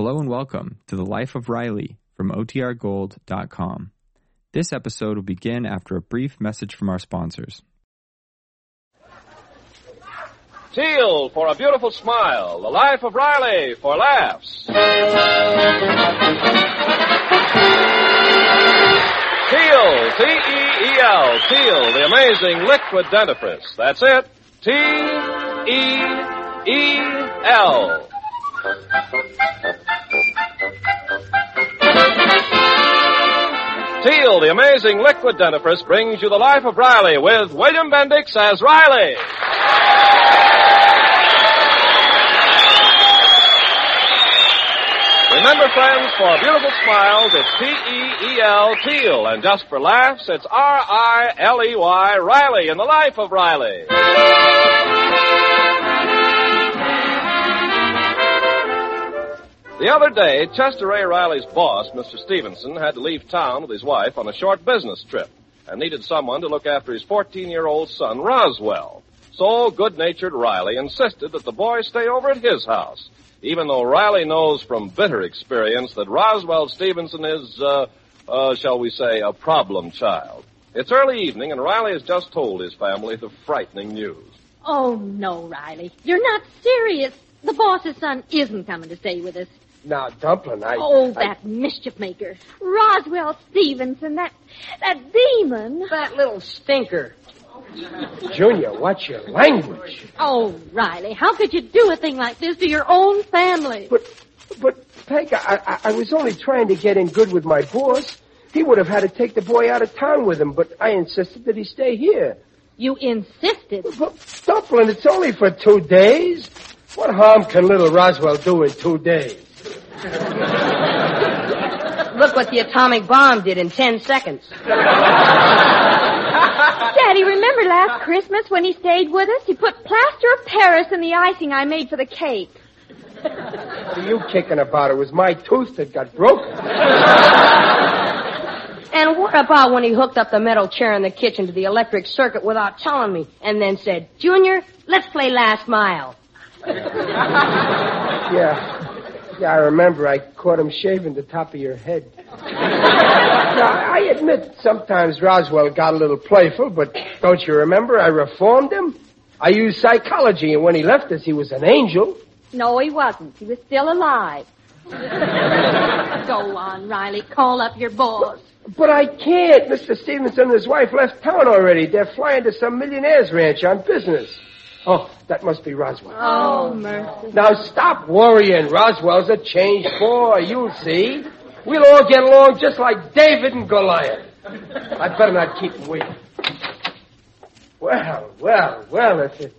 Hello and welcome to the Life of Riley from OTRGold.com. This episode will begin after a brief message from our sponsors. Teal for a beautiful smile. The life of Riley for laughs. Teal, T-E-E-L, Teal, the amazing liquid dentifrice. That's it. T-E-E-L. Teal, the amazing liquid dentifrice, brings you the life of Riley with William Bendix as Riley. Remember, friends, for beautiful smiles, it's T-E-E-L, Teal, and just for laughs, it's R-I-L-E-Y, Riley, in the life of Riley. The other day, Chester A. Riley's boss, Mr. Stevenson, had to leave town with his wife on a short business trip and needed someone to look after his 14-year-old son, Roswell. So good-natured Riley insisted that the boy stay over at his house, even though Riley knows from bitter experience that Roswell Stevenson is, uh, uh, shall we say, a problem child. It's early evening, and Riley has just told his family the frightening news. Oh, no, Riley. You're not serious. The boss's son isn't coming to stay with us. Now, Dumplin', I... Oh, I- that mischief maker. Roswell Stevenson, that, that demon. That little stinker. Junior, what's your language? Oh, Riley, how could you do a thing like this to your own family? But, but, Peg, I, I, I was only trying to get in good with my boss. He would have had to take the boy out of town with him, but I insisted that he stay here. You insisted. But, Dumplin', it's only for two days. What harm can little Roswell do in two days? Look what the atomic bomb did in ten seconds. Daddy, remember last Christmas when he stayed with us? He put plaster of Paris in the icing I made for the cake. What are you kicking about? It was my tooth that got broken. And what about when he hooked up the metal chair in the kitchen to the electric circuit without telling me and then said, Junior, let's play last mile. Yeah. Yeah, I remember. I caught him shaving the top of your head. now, I admit sometimes Roswell got a little playful, but don't you remember I reformed him? I used psychology, and when he left us, he was an angel. No, he wasn't. He was still alive. Go on, Riley. Call up your boss. But I can't. Mr. Stevenson and his wife left town already. They're flying to some millionaire's ranch on business. Oh, that must be Roswell. Oh, oh, mercy. Now stop worrying. Roswell's a changed boy. You'll see. We'll all get along just like David and Goliath. I'd better not keep him waiting. Well, well, well, if it,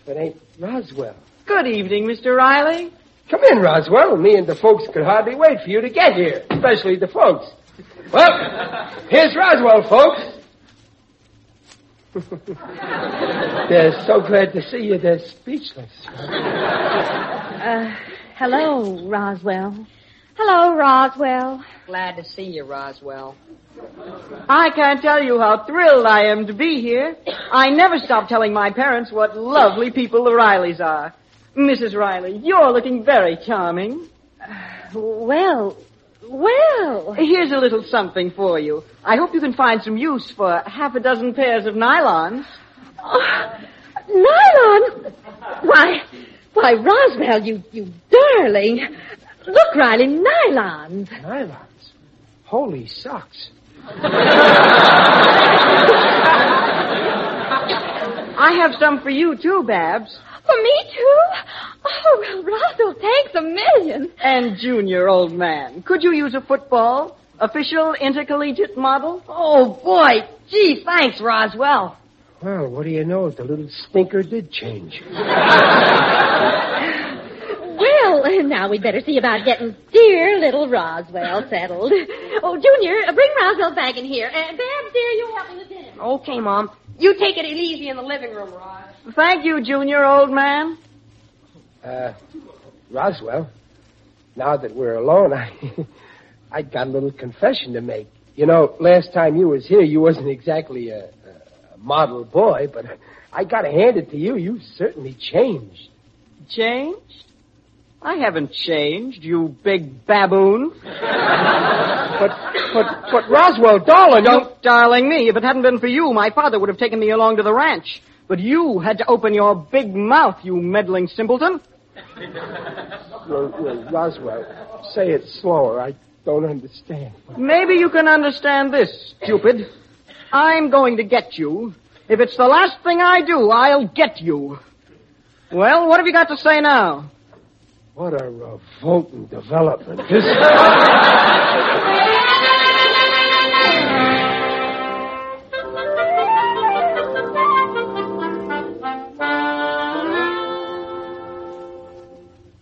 if it ain't Roswell. Good evening, Mr. Riley. Come in, Roswell. Me and the folks could hardly wait for you to get here, especially the folks. Well, here's Roswell, folks. they're so glad to see you, they're speechless. Uh, hello, Roswell. Hello, Roswell. Glad to see you, Roswell. I can't tell you how thrilled I am to be here. I never stop telling my parents what lovely people the Rileys are. Mrs. Riley, you're looking very charming. Well, well. Here's a little something for you. I hope you can find some use for half a dozen pairs of nylons. Oh, nylon? Why, why, Roswell, you, you darling. Look, Riley, nylons. Nylons. Holy socks. I have some for you too, Babs. For me, too? Oh, well, Roswell, thanks a million. And Junior, old man. Could you use a football? Official intercollegiate model? Oh, boy. Gee, thanks, Roswell. Well, what do you know? The little stinker did change. Well, now we'd better see about getting dear little Roswell settled. Oh, Junior, bring Roswell back in here. And Babs, dear, you help me with dinner. Okay, Mom. You take it easy in the living room, Ros. Thank you, Junior, old man. Uh, Roswell, now that we're alone, I, I got a little confession to make. You know, last time you was here, you wasn't exactly a, a model boy, but I gotta hand it to you. You certainly changed. Changed? I haven't changed, you big baboon. But, but, but Roswell, darling. Don't darling me. If it hadn't been for you, my father would have taken me along to the ranch. But you had to open your big mouth, you meddling simpleton. Well, well, Roswell, say it slower. I don't understand. Maybe you can understand this, stupid. I'm going to get you. If it's the last thing I do, I'll get you. Well, what have you got to say now? What a revolting development. This...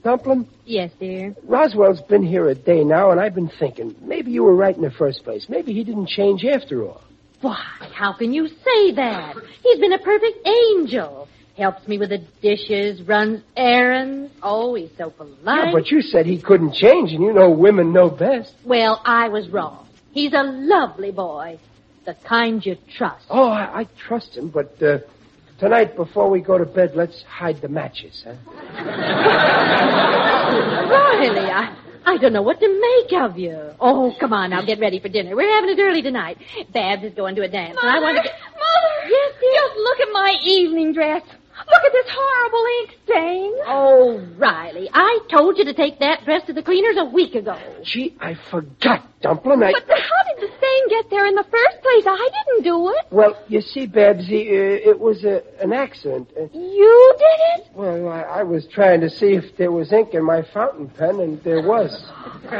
Dumpling, Yes, dear. Roswell's been here a day now, and I've been thinking, maybe you were right in the first place. Maybe he didn't change after all. Why, how can you say that? He's been a perfect angel. Helps me with the dishes, runs errands. Oh, he's so polite. Yeah, but you said he couldn't change, and you know women know best. Well, I was wrong. He's a lovely boy. The kind you trust. Oh, I, I trust him, but uh, tonight before we go to bed, let's hide the matches, huh? Riley, I, I don't know what to make of you. Oh, come on now, get ready for dinner. We're having it early tonight. Babs is going to a dance, and I want to get... Mother! Yes, dear? Just look at my evening dress. Look at this horrible ink stain. Oh, Riley, I told you to take that dress to the cleaners a week ago. Gee, I forgot, Dumpling. I... But how did the stain get there in the first place? I didn't do it. Well, you see, Babsy, uh, it was a, an accident. Uh, You did it? well, I, I was trying to see if there was ink in my fountain pen, and there was.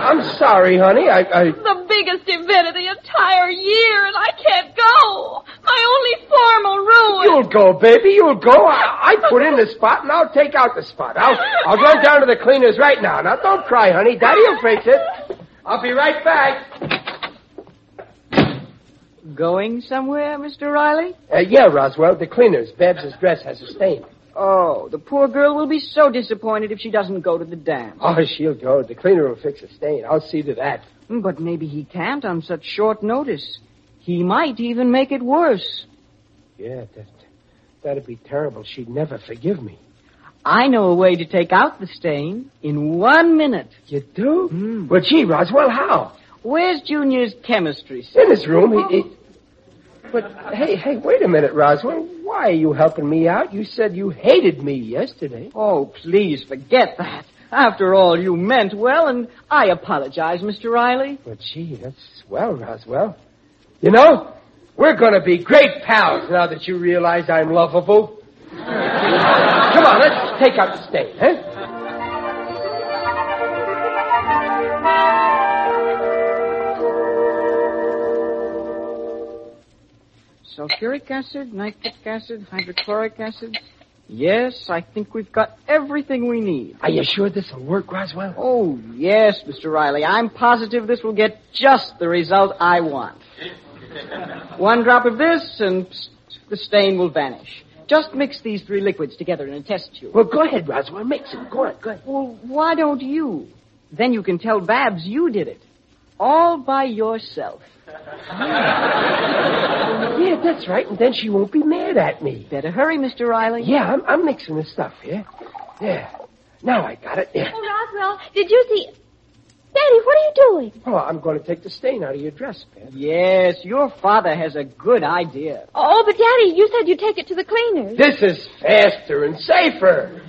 I'm sorry, honey. I, I... The biggest event of the entire year, and I can't go. My only formal ruin. You'll go, baby. You'll go. I, I put in the spot, and I'll take out the spot. I'll, I'll go down to the cleaners right now. Now, don't cry, honey. Daddy will fix it. I'll be right back. Going somewhere, Mr. Riley? Uh, yeah, Roswell, the cleaners. Babs's dress has a stain. Oh, the poor girl will be so disappointed if she doesn't go to the dance. Oh, she'll go. The cleaner will fix the stain. I'll see to that. But maybe he can't on such short notice. He might even make it worse. Yeah, that, that'd be terrible. She'd never forgive me. I know a way to take out the stain in one minute. You do? Hmm. Well, gee, Roswell, how? Where's Junior's chemistry set? In his room. He, he... But, hey, hey, wait a minute, Roswell. Why are you helping me out? You said you hated me yesterday. Oh, please forget that. After all, you meant well, and I apologize, Mr. Riley. But, gee, that's swell, Roswell. You know, we're going to be great pals now that you realize I'm lovable. Come on, let's take out the stain, huh? Eh? Sulfuric acid, nitric acid, hydrochloric acid. Yes, I think we've got everything we need. Are you sure this will work, Roswell? Oh, yes, Mr. Riley. I'm positive this will get just the result I want. One drop of this, and the stain will vanish. Just mix these three liquids together in a test tube. Well, go ahead, Roswell. Mix it. Go on, go ahead. Well, why don't you? Then you can tell Babs you did it. All by yourself. Yeah, that's right, and then she won't be mad at me. Better hurry, Mr. Riley. Yeah, I'm, I'm mixing the stuff here. Yeah. Now I got it. Yeah. Oh, Roswell, did you see... Daddy, what are you doing? Oh, I'm going to take the stain out of your dress, Babs. Yes, your father has a good idea. Oh, but Daddy, you said you'd take it to the cleaners. This is faster and safer.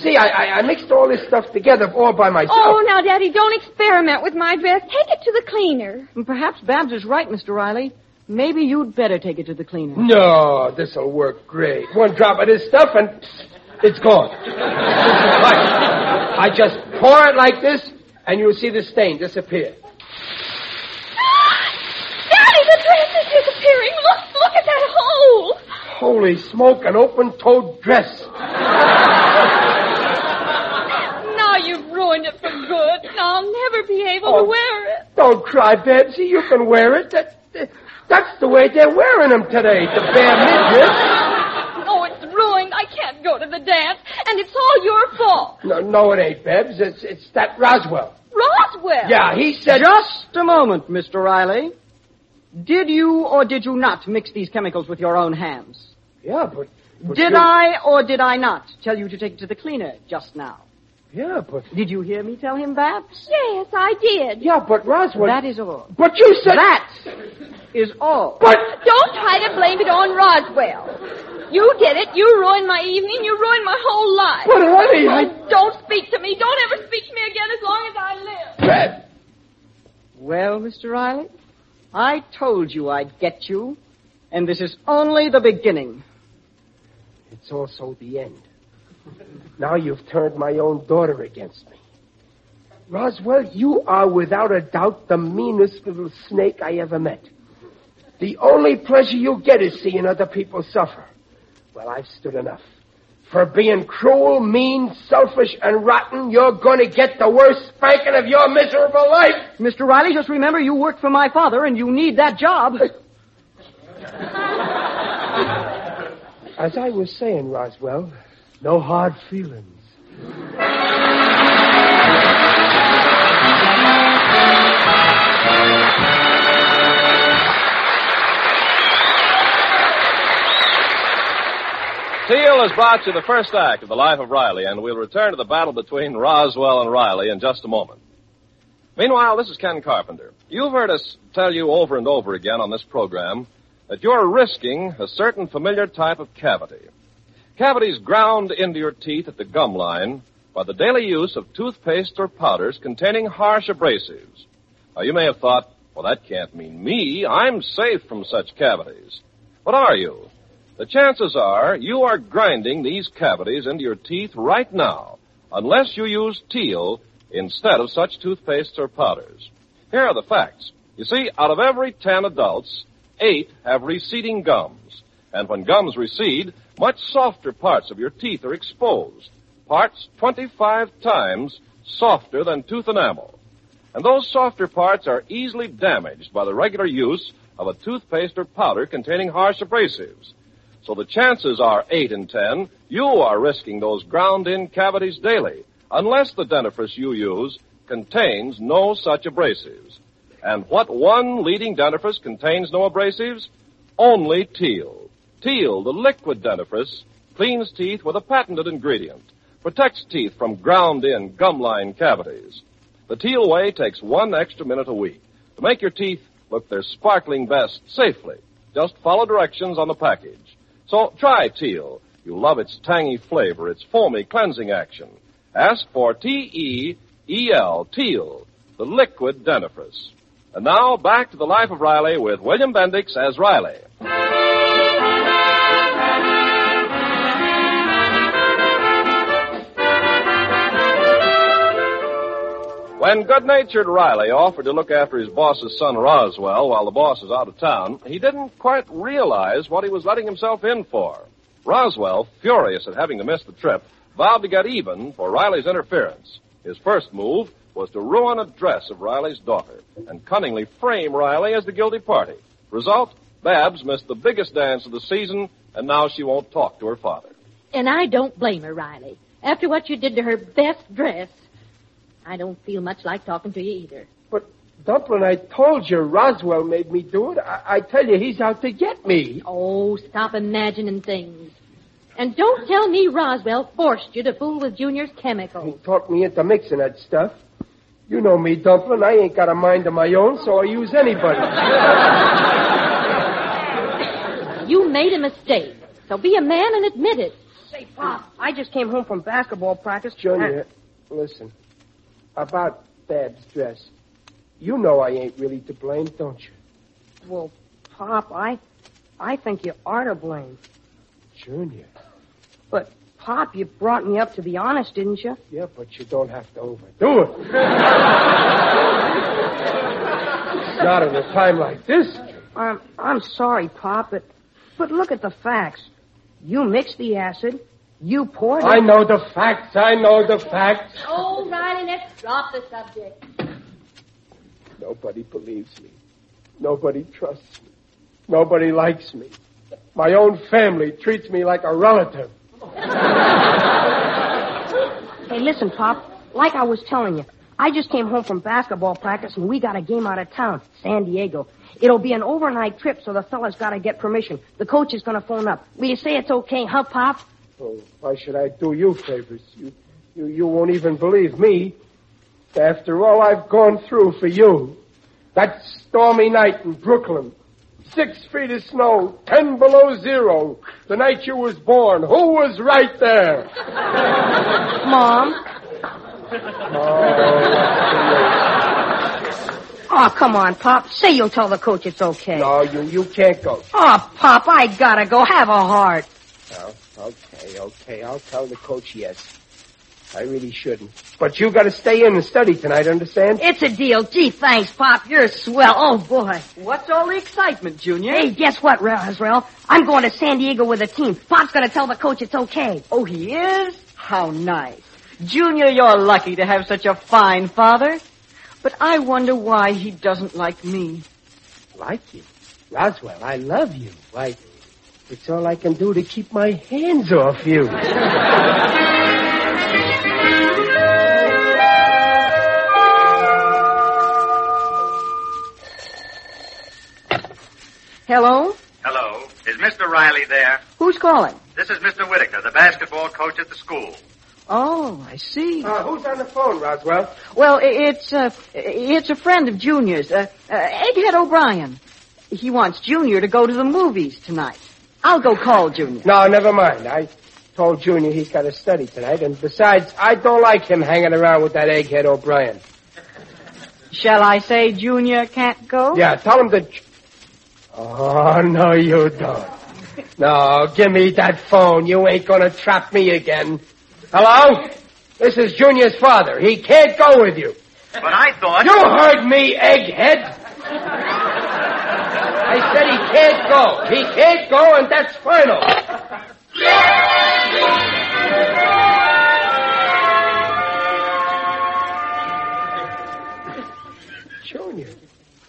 See, I, I, I mixed all this stuff together all by myself. Oh, now, Daddy, don't experiment with my dress. Take it to the cleaner. And perhaps Babs is right, Mr. Riley. Maybe you'd better take it to the cleaner. No, this'll work great. One drop of this stuff and it's gone. Right. I just pour it like this and you'll see the stain disappear. Daddy, the dress is disappearing. Look, look at that hole. Holy smoke, an open-toed dress. Now you've ruined it for good. and I'll never be able Oh. to wear it. Don't cry, Babsy. You can wear it. That, that- that's the way they're wearing them today, the bare midgets. Oh, it's ruined. I can't go to the dance, and it's all your fault. No, no, it ain't, Babs. It's, it's that Roswell. Roswell. Yeah, he said... Just a moment, Mr. Riley. Did you or did you not mix these chemicals with your own hands? Yeah, but Did you- I or did I not tell you to take it to the cleaner just now? Yeah, but Did you hear me tell him, Babs? Yes, I did. yeah, but Roswell. That is all. But you said That is all. But Don't try to blame it on Roswell. You did it. You ruined my evening. You ruined my whole life. but honey, I. Don't speak to me. Don't ever speak to me again as long as I live. Beth, Well, Mr. Riley, I told you I'd get you, and this is only the beginning. It's also the end. Now you've turned my own daughter against me. Roswell, you are without a doubt the meanest little snake I ever met. The only pleasure you get is seeing other people suffer. Well, I've stood enough. For being cruel, mean, selfish, and rotten, you're going to get the worst spanking of your miserable life. Mr. Riley, just remember you worked for my father, and you need that job. As I was saying, Roswell, no hard feelings. Teal has brought you the first act of The Life of Riley, and we'll return to the battle between Roswell and Riley in just a moment. Meanwhile, this is Ken Carpenter. You've heard us tell you over and over again on this program that you're risking a certain familiar type of cavity. Cavities ground into your teeth at the gum line by the daily use of toothpaste or powders containing harsh abrasives. Now, you may have thought, well, that can't mean me. I'm safe from such cavities. But are you? The chances are you are grinding these cavities into your teeth right now, unless you use Teal instead of such toothpastes or powders. Here are the facts. You see, out of every ten adults, eight have receding gums. And when gums recede, much softer parts of your teeth are exposed. Parts 25 times softer than tooth enamel. And those softer parts are easily damaged by the regular use of a toothpaste or powder containing harsh abrasives. So the chances are 8 in 10 you are risking those ground-in cavities daily, unless the dentifrice you use contains no such abrasives. And what one leading dentifrice contains no abrasives? Only Teal. Teal, the liquid dentifrice, cleans teeth with a patented ingredient, protects teeth from ground-in gum-line cavities. The Teal way takes one extra minute a week to make your teeth look their sparkling best safely. Just follow directions on the package. So try Teal. You'll love its tangy flavor, its foamy cleansing action. Ask for T-E-E-L, Teal, the liquid dentifrice. And now back to the life of Riley with William Bendix as Riley. When good-natured Riley offered to look after his boss's son Roswell while the boss is out of town, he didn't quite realize what he was letting himself in for. Roswell, furious at having to miss the trip, vowed to get even for Riley's interference. His first move was to ruin a dress of Riley's daughter and cunningly frame Riley as the guilty party. Result, Babs missed the biggest dance of the season, and now she won't talk to her father. And I don't blame her, Riley. After what you did to her best dress, I don't feel much like talking to you either. But, Dumplin', I told you Roswell made me do it. I, I tell you, he's out to get me. Oh, stop imagining things. And don't tell me Roswell forced you to fool with Junior's chemicals. He chemicals. talked me into mixing that stuff. You know me, Dumplin'. I ain't got a mind of my own, so I use anybody. You made a mistake. So be a man and admit it. Say, Pop, I just came home from basketball practice. Junior, listen. About Bab's dress. You know I ain't really to blame, don't you? well, Pop, I, I think you are to blame. Junior. But, Pop, you brought me up to be honest, didn't you? Yeah, but you don't have to overdo it. Not in a time like this. I'm, I'm sorry, Pop, but, but look at the facts. You mixed the acid. You poured it. I know the facts. I know the facts. Oh, Riley, let's drop the subject. Nobody believes me. Nobody trusts me. Nobody likes me. My own family treats me like a relative. Hey, listen, Pop. Like I was telling you, I just came home from basketball practice and we got a game out of town, San Diego. It'll be an overnight trip, so the fellas gotta get permission. The coach is gonna phone up. Will you say it's okay, huh, Pop? Oh, why should I do you favors? You, you, you won't even believe me. After all I've gone through for you. That stormy night in Brooklyn. Six feet of snow, ten below zero. The night you was born. Who was right there? Mom? Oh, come on, Pop. Say you'll tell the coach it's okay. No, you, you can't go. Oh, Pop, I gotta go. Have a heart. Oh, okay, okay. I'll tell the coach yes. I really shouldn't. But you gotta stay in and study tonight, understand? It's a deal. Gee, thanks, Pop. You're swell. Oh, boy. What's all the excitement, Junior? Hey, guess what, Roswell? I'm going to San Diego with the team. Pop's gonna tell the coach it's okay. Oh, he is? How nice. Junior, you're lucky to have such a fine father. But I wonder why he doesn't like me. Like you? Roswell, I love you. Why, it's all I can do to keep my hands off you. Hello? Hello. Is Mr. Riley there? Who's calling? This is Mr. Whitaker, the basketball coach at the school. Oh, I see. Uh, who's on the phone, Roswell? Well, it's uh, it's a friend of Junior's, uh, uh, Egghead O'Brien. He wants Junior to go to the movies tonight. I'll go call Junior. No, never mind. I told Junior he's got to study tonight, and besides, I don't like him hanging around with that egghead O'Brien. Shall I say Junior can't go? Yeah, tell him to. Oh, no, you don't. No, give me that phone. You ain't gonna trap me again. Hello? This is Junior's father. He can't go with you. But I thought. You heard me, egghead. I said he can't go. He can't go, and that's final. Junior,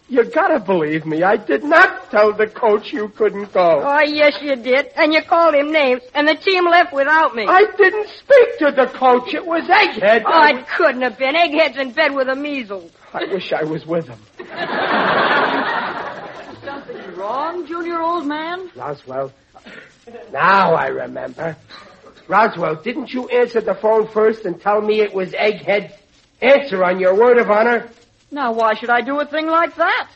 you gotta believe me. I did not tell the coach you couldn't go. Oh, yes, you did. And you called him names, and the team left without me. I didn't speak to the coach. It was Egghead. Oh, it couldn't have been. Egghead's in bed with the measles. I wish I was with him. Something wrong, Junior, old man? Roswell. Now I remember. Roswell, didn't you answer the phone first and tell me it was Egghead? Answer on your word of honor. Now, why should I do a thing like that?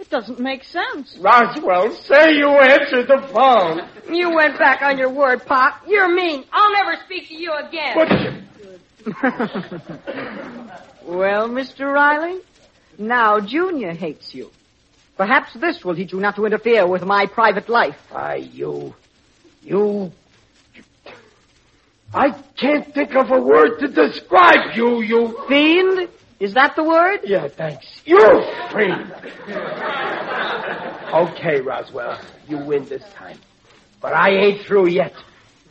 It doesn't make sense. Roswell, say you answered the phone. You went back on your word, Pop. You're mean. I'll never speak to you again. But you... well, Mr. Riley, now Junior hates you. Perhaps this will teach you not to interfere with my private life. Why, you... You... I can't think of a word to describe you, you... Fiend? Is that the word? Yeah, thanks. You fiend! okay, Roswell, you win this time. But I ain't through yet.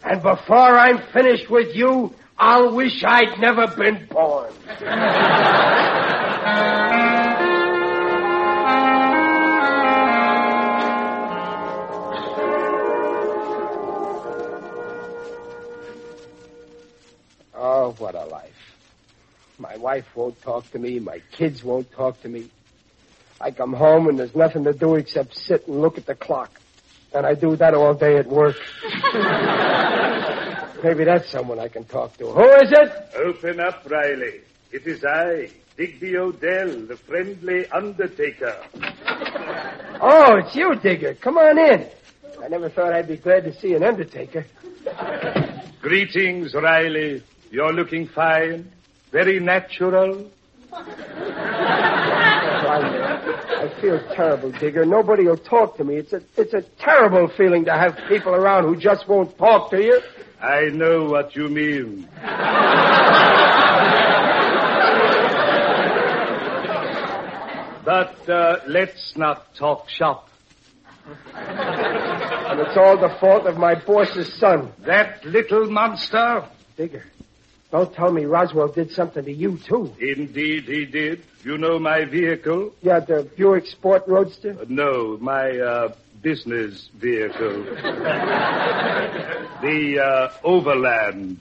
And before I'm finished with you, I'll wish I'd never been born. What a life. My wife won't talk to me. My kids won't talk to me. I come home and there's nothing to do except sit and look at the clock. And I do that all day at work. Maybe that's someone I can talk to. Who is it? Open up, Riley. It is I, Digby O'Dell, the friendly undertaker. Oh, it's you, Digger. Come on in. I never thought I'd be glad to see an undertaker. Greetings, Riley. You're looking fine. Very natural. I, feel terrible, Digger. Nobody will talk to me. It's a, it's a terrible feeling to have people around who just won't talk to you. I know what you mean. but uh, let's not talk shop. And it's all the fault of my boss's son. That little monster? Digger, don't tell me Roswell did something to you, too. Indeed, he did. You know my vehicle? Yeah, the Buick Sport Roadster? Uh, no, my uh, business vehicle. the uh, Overland.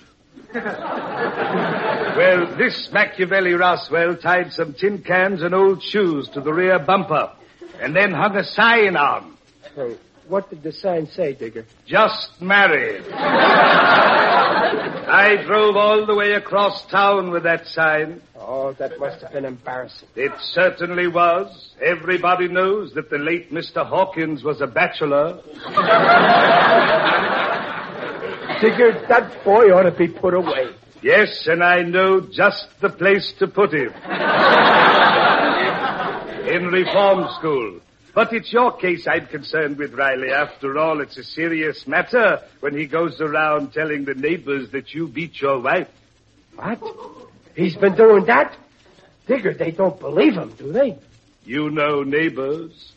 Well, this Machiavelli Roswell tied some tin cans and old shoes to the rear bumper and then hung a sign on. Hey, what did the sign say, Digger? Just married. I drove all the way across town with that sign. Oh, that must have been embarrassing. It certainly was. Everybody knows that the late Mr. Hawkins was a bachelor. Digger, that boy ought to be put away. Yes, and I know just the place to put him. In reform school. But it's your case I'm concerned with, Riley. After all, it's a serious matter when he goes around telling the neighbors that you beat your wife. What? He's been doing that? Digger, they don't believe him, do they? You know neighbors.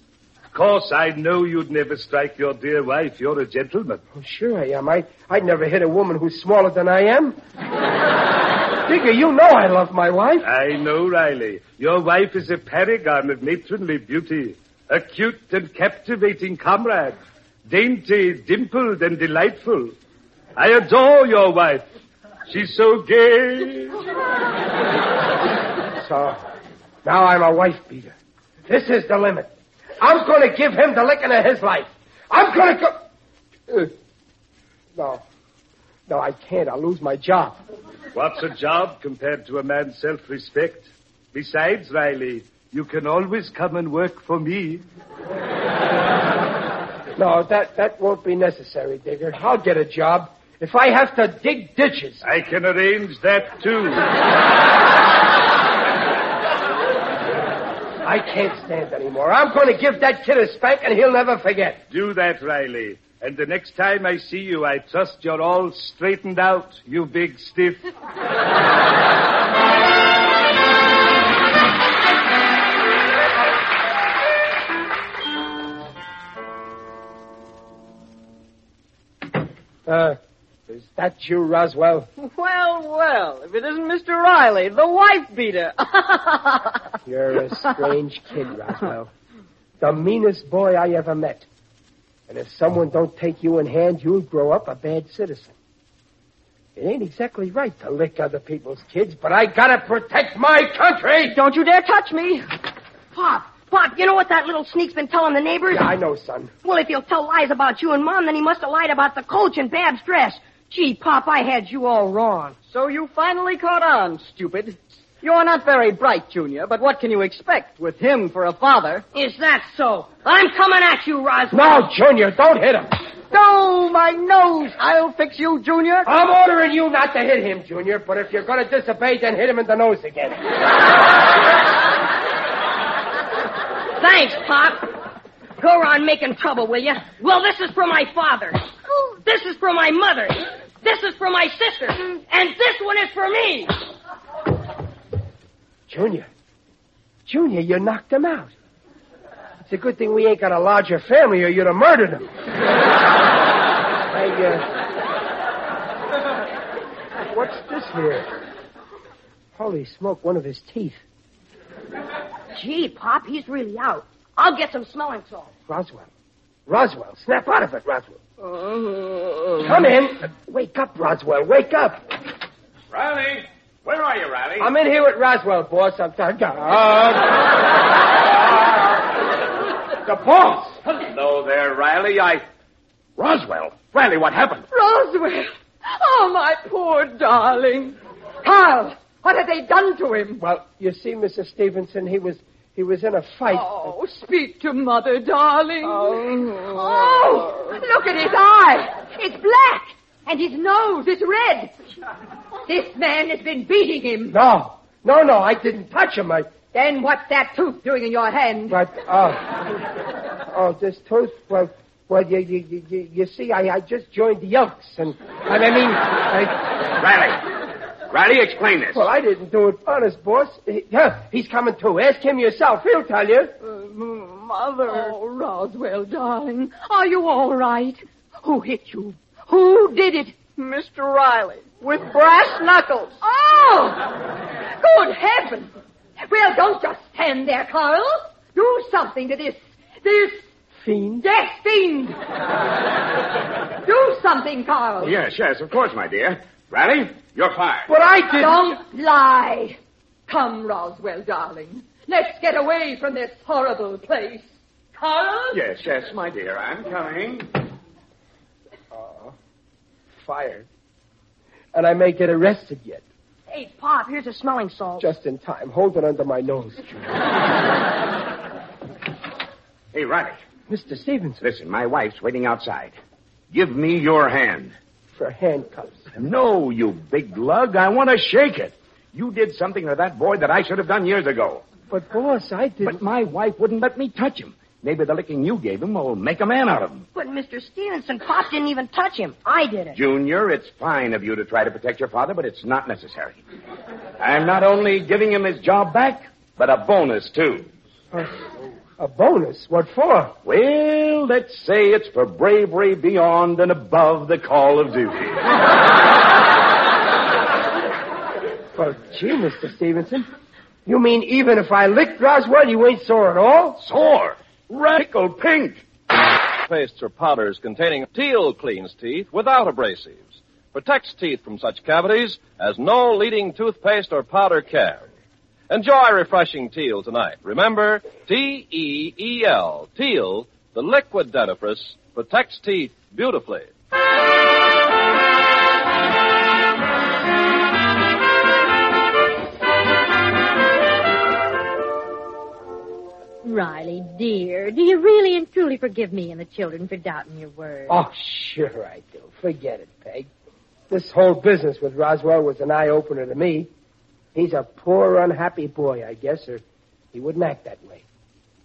Of course, I know you'd never strike your dear wife. You're a gentleman. Oh, sure I am. I, I'd never hit a woman who's smaller than I am. Digger, you know I love my wife. I know, Riley. Your wife is a paragon of matronly beauty. A cute and captivating comrade. Dainty, dimpled, and delightful. I adore your wife. She's so gay. So, now I'm a wife beater. This is the limit. I'm going to give him the licking of his life. I'm going to go. Uh, no. No, I can't. I'll lose my job. What's a job compared to a man's self-respect? Besides, Riley, you can always come and work for me. No, that, that won't be necessary, Digger. I'll get a job. If I have to dig ditches. I can arrange that too. I can't stand anymore. I'm going to give that kid a spank and he'll never forget. Do that, Riley. And the next time I see you, I trust you're all straightened out, you big stiff. Uh, is that you, Roswell? Well, well, if it isn't Mr. Riley, the wife beater. You're a strange kid, Roswell. The meanest boy I ever met. And if someone don't take you in hand, you'll grow up a bad citizen. It ain't exactly right to lick other people's kids, but I gotta protect my country! Don't you dare touch me. Pop, Pop, you know what that little sneak's been telling the neighbors? Yeah, I know, son. Well, if he'll tell lies about you and Mom, then he must have lied about the coach and Bab's dress. Gee, Pop, I had you all wrong. So you finally caught on, stupid. You're not very bright, Junior, but what can you expect with him for a father? Is that so? I'm coming at you, Roswell. No, Junior, don't hit him. No, my nose! I'll fix you, Junior. I'm ordering you not to hit him, Junior, but if you're gonna disobey, then hit him in the nose again. Thanks, Pop. Go around making trouble, will you? Well, this is for my father. This is for my mother. This is for my sister. And this one is for me. Junior. Junior, you knocked him out. It's a good thing we ain't got a larger family or you'd have murdered him. I, uh... What's this here? Holy smoke, one of his teeth. Gee, Pop, he's really out. I'll get some smelling salts. Roswell. Roswell, snap out of it, Roswell. Come in. Wake up, Roswell. Wake up. Riley, where are you, Riley? I'm in here with Roswell, boss. I'm uh, the boss. Hello there, Riley. I. Roswell. Riley, what happened? Roswell. Oh, my poor darling. Carl, what have they done to him? Well, you see, Mrs. Stevenson, he was he was in a fight. Oh, speak to Mother, darling. Oh. Oh, look at his eye. It's black. And his nose is red. This man has been beating him. No, no, no, I didn't touch him. I. Then what's that tooth doing in your hand? But oh, oh, this tooth. Well, well, you you you, you see, I I just joined the Elks, and I mean, I. Riley. Riley, explain this. Well, I didn't do it honest, boss. He, yeah, he's coming too. Ask him yourself. He'll tell you. Uh, Mother. Oh, Roswell, darling. Are you all right? Who hit you? Who did it? Mr. Riley, with brass knuckles. Oh! Good heavens! Well, don't just stand there, Carl. Do something to this, this Fiend. Yes, fiend. Do something, Carl. Yes, yes, of course, my dear. Riley, you're fired. But I didn't. Don't lie. Come, Roswell, darling. Let's get away from this horrible place. Carl? Yes, yes, my dear, I'm coming. Oh, fired. And I may get arrested yet. Hey, Pop, here's a smelling salt. Just in time. Hold it under my nose. Hey, Riley, Mr. Stevenson. listen, my wife's waiting outside. Give me your hand. For handcuffs. No, you big lug. I want to shake it. You did something to that boy that I should have done years ago. But, boss, I didn't. But my wife wouldn't let me touch him. Maybe the licking you gave him will make a man out of him. But Mr. Stevenson, Pop didn't even touch him. I did it. Junior, it's fine of you to try to protect your father, but it's not necessary. I'm not only giving him his job back, but a bonus, too. Oh. A bonus? What for? Well, let's say it's for bravery beyond and above the call of duty. Well, gee, Mr. Stevenson. You mean even if I licked Roswell, you ain't sore at all? Sore. Radical pink. Pastes or powders containing Teal cleans teeth without abrasives. Protects teeth from such cavities as no leading toothpaste or powder can. Enjoy refreshing Teal tonight. Remember, T-E-E-L, Teal, the liquid dentifrice, protects teeth beautifully. Riley, dear, do you really and truly forgive me and the children for doubting your word? Oh, sure I do. Forget it, Peg. This whole business with Roswell was an eye-opener to me. He's a poor, unhappy boy, I guess, or he wouldn't act that way.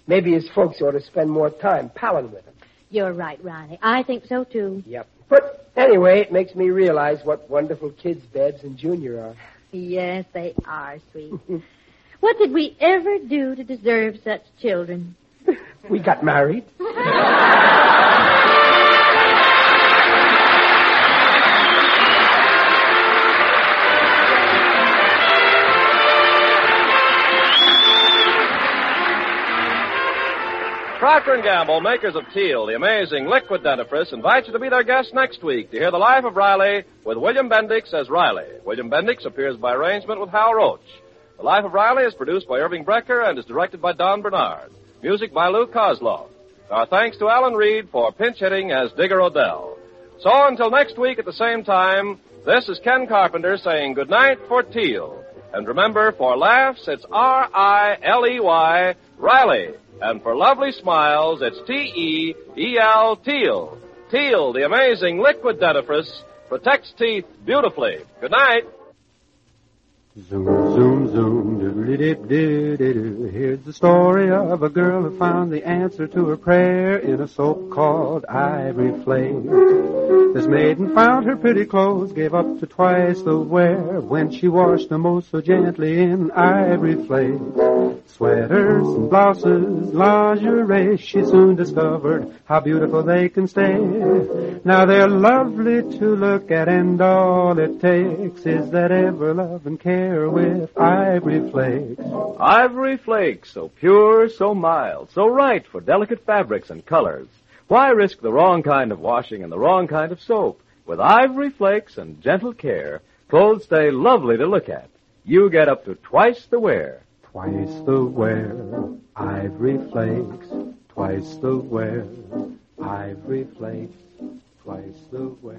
Maybe his folks ought to spend more time palling with him. You're right, Riley. I think so, too. Yep. But anyway, it makes me realize what wonderful kids Babs and Junior are. Yes, they are, sweet. what did we ever do to deserve such children? We got married. Procter & Gamble, makers of Teal, the amazing liquid dentifrice, invite you to be their guest next week to hear the life of Riley with William Bendix as Riley. William Bendix appears by arrangement with Hal Roach. The Life of Riley is produced by Irving Brecker and is directed by Don Bernard. Music by Lou Kosloff. Our thanks to Alan Reed for pinch hitting as Digger O'Dell. So until next week at the same time, this is Ken Carpenter saying goodnight for Teal. And remember, for laughs, it's R-I-L-E-Y, Riley. And for lovely smiles, it's T-E-E-L, Teal. Teal, the amazing liquid dentifrice, protects teeth beautifully. Good night. Zoom. Here's the story of a girl who found the answer to her prayer in a soap called Ivory Flake. This maiden found her pretty clothes, gave up to twice the wear when she washed them most so gently in Ivory Flake. Sweaters and blouses, lingerie, she soon discovered how beautiful they can stay. Now they're lovely to look at and all it takes is that ever love and care with Ivory Flakes. Ivory Flakes, so pure, so mild, so right for delicate fabrics and colors. Why risk the wrong kind of washing and the wrong kind of soap? With Ivory Flakes and gentle care, clothes stay lovely to look at. You get up to twice the wear. Twice the wear, Ivory Flakes. Twice the wear, Ivory Flakes. Twice the wear.